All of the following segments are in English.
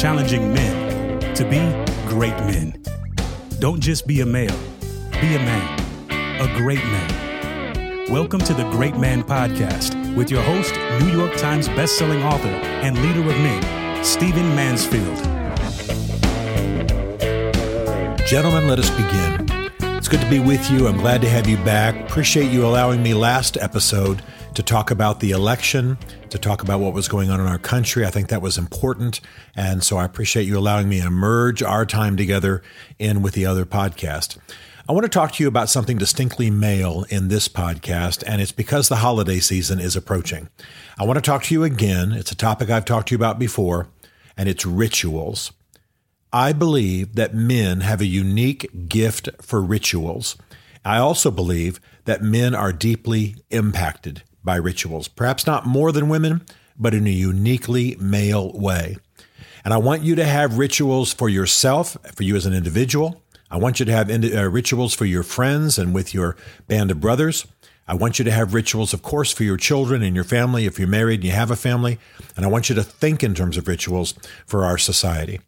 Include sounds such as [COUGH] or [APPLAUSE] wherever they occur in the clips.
challenging men to be great men. Don't just be a male, be a man, a great man. Welcome to the Great Man Podcast with your host, New York Times bestselling author and leader of men, Stephen Mansfield. Gentlemen, let us begin. It's good to be with you. I'm glad to have you back. Appreciate you allowing me last episode to talk about the election, to talk about what was going on in our country. I think that was important. And so I appreciate you allowing me to merge our time together in with the other podcast. I want to talk to you about something distinctly male in this podcast, and it's because the holiday season is approaching. I want to talk to you again. It's a topic I've talked to you about before, and it's rituals. I believe that men have a unique gift for rituals. I also believe that men are deeply impacted by rituals, perhaps not more than women, but in a uniquely male way. And I want you to have rituals for yourself, for you as an individual. I want you to have uh, rituals for your friends and with your band of brothers. I want you to have rituals, of course, for your children and your family if you're married and you have a family. And I want you to think in terms of rituals for our society.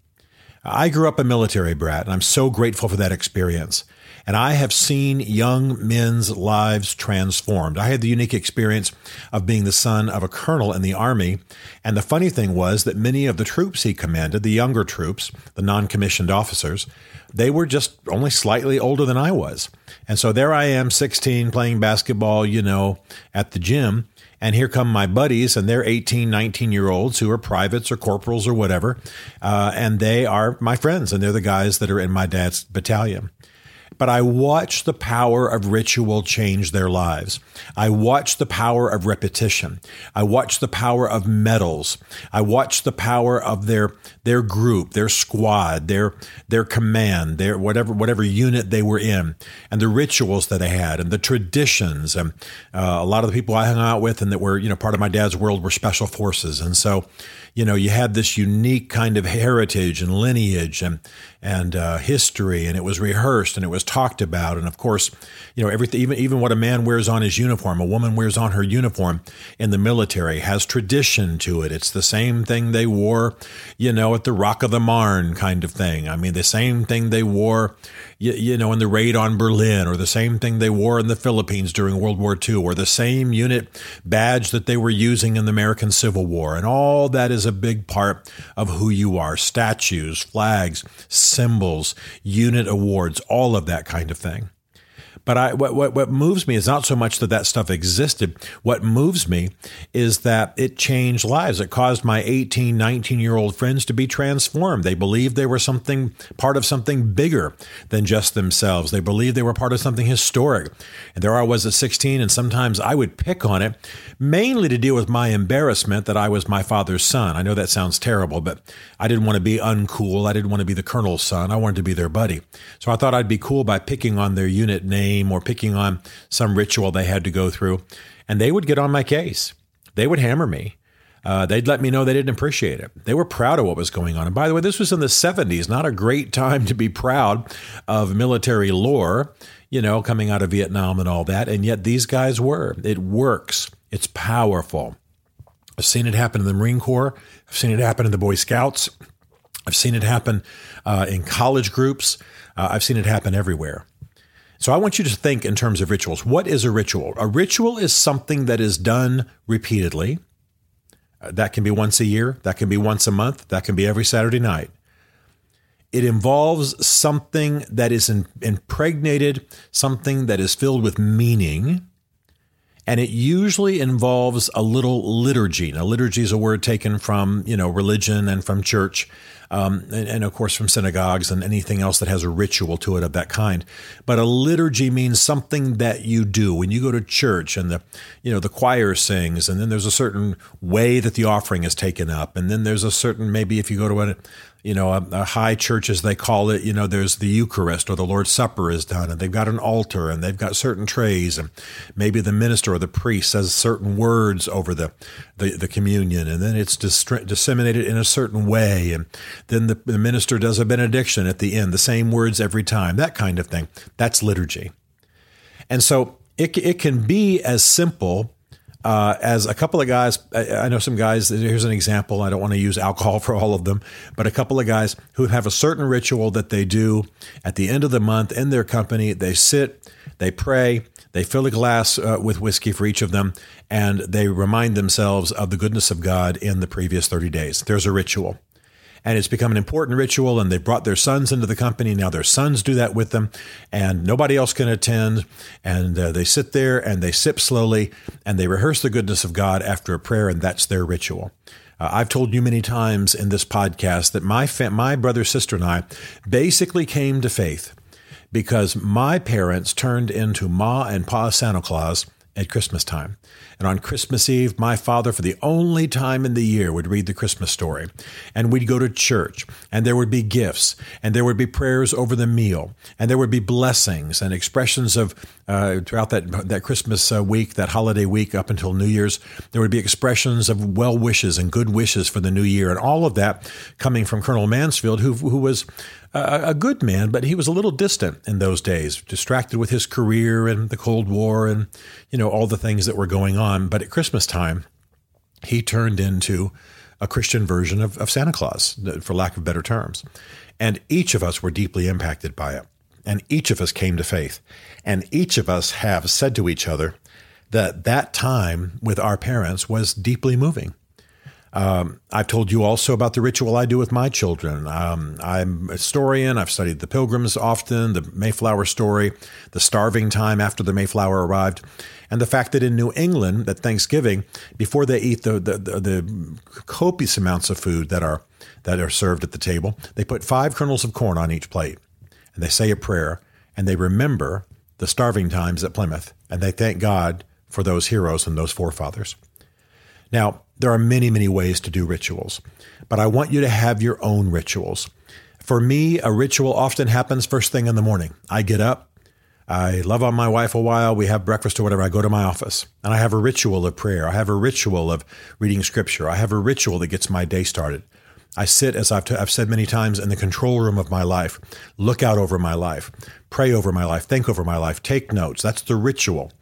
I grew up a military brat, and I'm so grateful for that experience. And I have seen young men's lives transformed. I had the unique experience of being the son of a colonel in the Army. And the funny thing was that many of the troops he commanded, the younger troops, the non commissioned officers, they were just only slightly older than I was. And so there I am, 16, playing basketball, you know, at the gym. And here come my buddies, and they're 18, 19 year olds who are privates or corporals or whatever. Uh, and they are my friends, and they're the guys that are in my dad's battalion but I watch the power of ritual change their lives. I watch the power of repetition. I watch the power of medals. I watch the power of their their group, their squad, their their command, their whatever whatever unit they were in, and the rituals that they had, and the traditions. And uh, a lot of the people I hung out with and that were you know part of my dad's world were special forces, and so you know, you had this unique kind of heritage and lineage and and uh, history, and it was rehearsed and it was talked about, and of course, you know, everything, even even what a man wears on his uniform, a woman wears on her uniform in the military has tradition to it. It's the same thing they wore, you know, at the Rock of the Marne kind of thing. I mean, the same thing they wore, you, you know, in the raid on Berlin, or the same thing they wore in the Philippines during World War II, or the same unit badge that they were using in the American Civil War, and all that is is a big part of who you are. Statues, flags, symbols, unit awards, all of that kind of thing. But I, what, what, what moves me is not so much that that stuff existed. What moves me is that it changed lives. It caused my 18, 19 year old friends to be transformed. They believed they were something, part of something bigger than just themselves. They believed they were part of something historic. And there I was at 16, and sometimes I would pick on it, mainly to deal with my embarrassment that I was my father's son. I know that sounds terrible, but I didn't want to be uncool. I didn't want to be the colonel's son. I wanted to be their buddy. So I thought I'd be cool by picking on their unit name name or picking on some ritual they had to go through. And they would get on my case. They would hammer me. Uh, they'd let me know they didn't appreciate it. They were proud of what was going on. And by the way, this was in the 70s, not a great time to be proud of military lore, you know, coming out of Vietnam and all that. And yet these guys were. It works, it's powerful. I've seen it happen in the Marine Corps, I've seen it happen in the Boy Scouts, I've seen it happen uh, in college groups, uh, I've seen it happen everywhere. So I want you to think in terms of rituals. What is a ritual? A ritual is something that is done repeatedly. Uh, that can be once a year, that can be once a month, that can be every Saturday night. It involves something that is impregnated, something that is filled with meaning, and it usually involves a little liturgy. Now, liturgy is a word taken from you know religion and from church, um, and, and, of course from synagogues and anything else that has a ritual to it of that kind. But a liturgy means something that you do when you go to church and the you know the choir sings, and then there's a certain way that the offering is taken up, and then there's a certain maybe if you go to a you know, a, a, high church, as they call it, you know, there's the Eucharist or the Lord's Supper is done, and they've got an altar and they've got certain trays, and maybe the minister or the priest says certain words over the the, the communion, and then it's disseminated in a certain way, and then the, the minister does a benediction at the end, the same words every time, that kind of thing. That's liturgy, and so it it can be as simple uh, as a couple of guys, I, know some guys. Here's an example. I don't want to use alcohol for all of them, but a couple of guys who have a certain ritual that they do at the end of the month in their company. They sit, they pray, they fill a glass uh, with whiskey for each of them, and they remind themselves of the goodness of God in the previous 30 days. There's a ritual and it's become an important ritual. And they've brought their sons into the company. Now their sons do that with them, and nobody else can attend. And uh, they sit there and they sip slowly and they rehearse the goodness of God after a prayer, and that's their ritual. Uh, I've told you many times in this podcast that my fa- my brother, sister, and I basically came to faith because my parents turned into Ma and Pa Santa Claus at Christmas time. And on Christmas Eve, my father, for the only time in the year, would read the Christmas story. And we'd go to church, and there would be gifts, and there would be prayers over the meal, and there would be blessings and expressions of, uh, throughout that, that Christmas uh, week, that holiday week up until New Year's, there would be expressions of well wishes and good wishes for the new year. And all of that coming from Colonel Mansfield, who, who was a, a good man, but he was a little distant in those days, distracted with his career and the Cold War and, you know, all the things that were going on. But at Christmas time, he turned into a Christian version of, of Santa Claus, for lack of better terms. And each of us were deeply impacted by it. And each of us came to faith. And each of us have said to each other that that time with our parents was deeply moving. Um, I've told you also about the ritual I do with my children. Um, I'm a historian. I've studied the Pilgrims often, the Mayflower story, the starving time after the Mayflower arrived, and the fact that in New England, at Thanksgiving, before they eat the, the, the, the copious amounts of food that are that are served at the table, they put five kernels of corn on each plate, and they say a prayer, and they remember the starving times at Plymouth, and they thank God for those heroes and those forefathers. Now, there are many, many ways to do rituals, but I want you to have your own rituals. For me, a ritual often happens first thing in the morning. I get up, I love on my wife a while, we have breakfast or whatever, I go to my office and I have a ritual of prayer. I have a ritual of reading scripture. I have a ritual that gets my day started. I sit, as I've, t- I've said many times, in the control room of my life, look out over my life, pray over my life, think over my life, take notes. That's the ritual.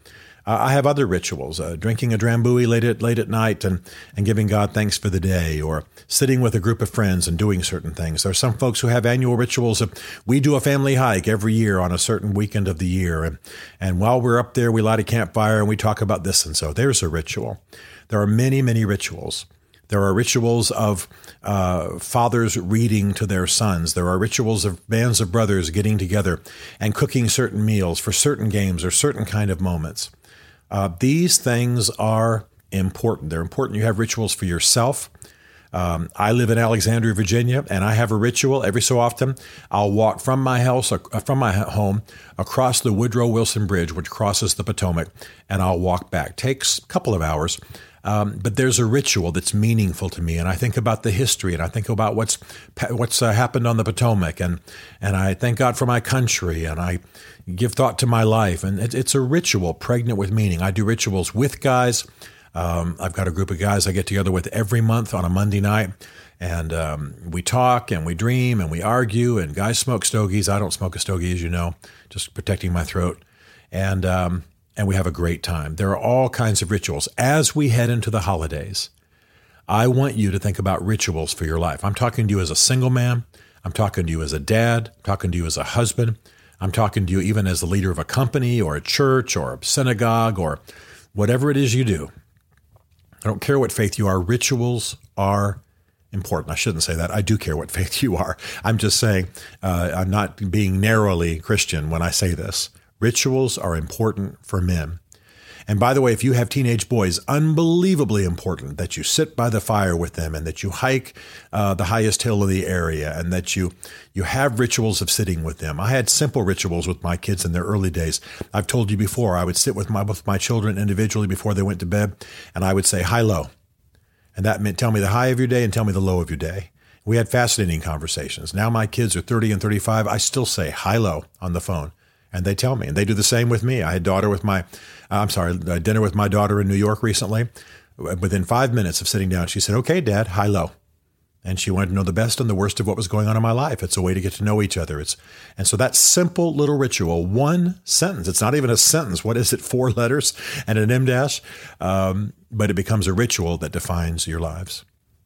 Uh, I have other rituals, uh, drinking a drambuie late at, late at night and, and giving God thanks for the day, or sitting with a group of friends and doing certain things. There are some folks who have annual rituals. Of, we do a family hike every year on a certain weekend of the year. And, and while we're up there, we light a campfire and we talk about this and so. There's a ritual. There are many, many rituals. There are rituals of uh, fathers reading to their sons. There are rituals of bands of brothers getting together and cooking certain meals for certain games or certain kind of moments. Uh, these things are important. They're important. You have rituals for yourself. Um, I live in Alexandria, Virginia, and I have a ritual every so often. I'll walk from my house, from my home, across the Woodrow Wilson Bridge, which crosses the Potomac, and I'll walk back. Takes a couple of hours, um, but there's a ritual that's meaningful to me, and I think about the history, and I think about what's what's uh, happened on the Potomac, and and I thank God for my country, and I give thought to my life, and it, it's a ritual pregnant with meaning. I do rituals with guys. Um, I've got a group of guys I get together with every month on a Monday night, and um, we talk and we dream and we argue. And guys smoke stogies. I don't smoke a stogie, as you know, just protecting my throat. And um, and we have a great time. There are all kinds of rituals. As we head into the holidays, I want you to think about rituals for your life. I'm talking to you as a single man. I'm talking to you as a dad. I'm talking to you as a husband. I'm talking to you even as the leader of a company or a church or a synagogue or whatever it is you do. I don't care what faith you are, rituals are important. I shouldn't say that. I do care what [LAUGHS] faith you are. I'm just saying, uh, I'm not being narrowly Christian when I say this. Rituals are important for men. And by the way, if you have teenage boys, unbelievably important that you sit by the fire with them and that you hike uh, the highest hill in the area and that you you have rituals of sitting with them. I had simple rituals with my kids in their early days. I've told you before, I would sit with my with my children individually before they went to bed, and I would say high low, and that meant tell me the high of your day and tell me the low of your day. We had fascinating conversations. Now my kids are 30 and 35. I still say high low on the phone and they tell me, and they do the same with me. I had daughter with my, uh, I'm sorry, dinner with my daughter in New York recently. Within five minutes of sitting down, she said, "Okay, Dad, high low." and she wanted to know the best and the worst of what was going on in my life. It's a way to get to know each other. It's and so that simple little ritual, one sentence. It's not even a sentence. What is it? Four letters and an em dash, um, but it becomes a ritual that defines your lives.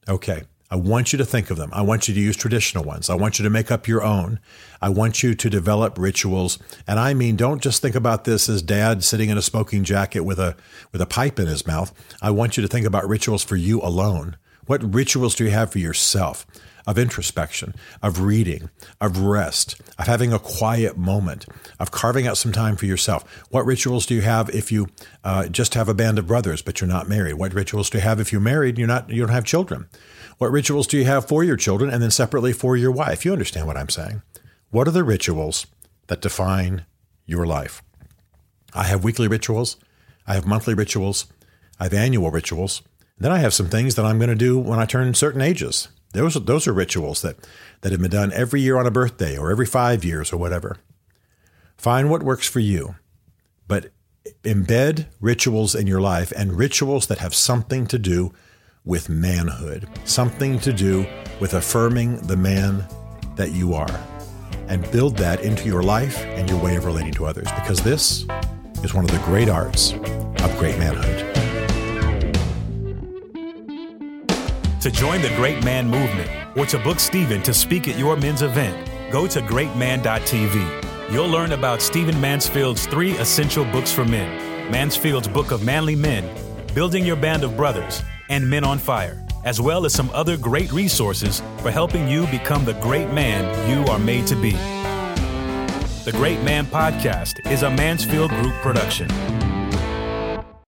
Okay. I want you to think of them. I want you to use traditional ones. I want you to make up your own. I want you to develop rituals. And I mean, don't just think about this as dad sitting in a smoking jacket with a with a pipe in his mouth. I want you to think about rituals for you alone. What rituals do you have for yourself? Of introspection, of reading, of rest, of having a quiet moment, of carving out some time for yourself. What rituals do you have if you uh, just have a band of brothers but you're not married? What rituals do you have if you're married and you're not you don't have children? What rituals do you have for your children and then separately for your wife? You understand what I'm saying. What are the rituals that define your life? I have weekly rituals, I have monthly rituals, I have annual rituals. Then I have some things that I'm going to do when I turn certain ages. Those are, those are rituals that, that have been done every year on a birthday or every five years or whatever. Find what works for you, but embed rituals in your life and rituals that have something to do with manhood, something to do with affirming the man that you are, and build that into your life and your way of relating to others, because this is one of the great arts of great manhood. To join the Great Man Movement or to book Stephen to speak at your men's event, go to greatman.tv. You'll learn about Stephen Mansfield's three essential books for men Mansfield's Book of Manly Men, Building Your Band of Brothers, and Men on Fire, as well as some other great resources for helping you become the great man you are made to be. The Great Man Podcast is a Mansfield Group production.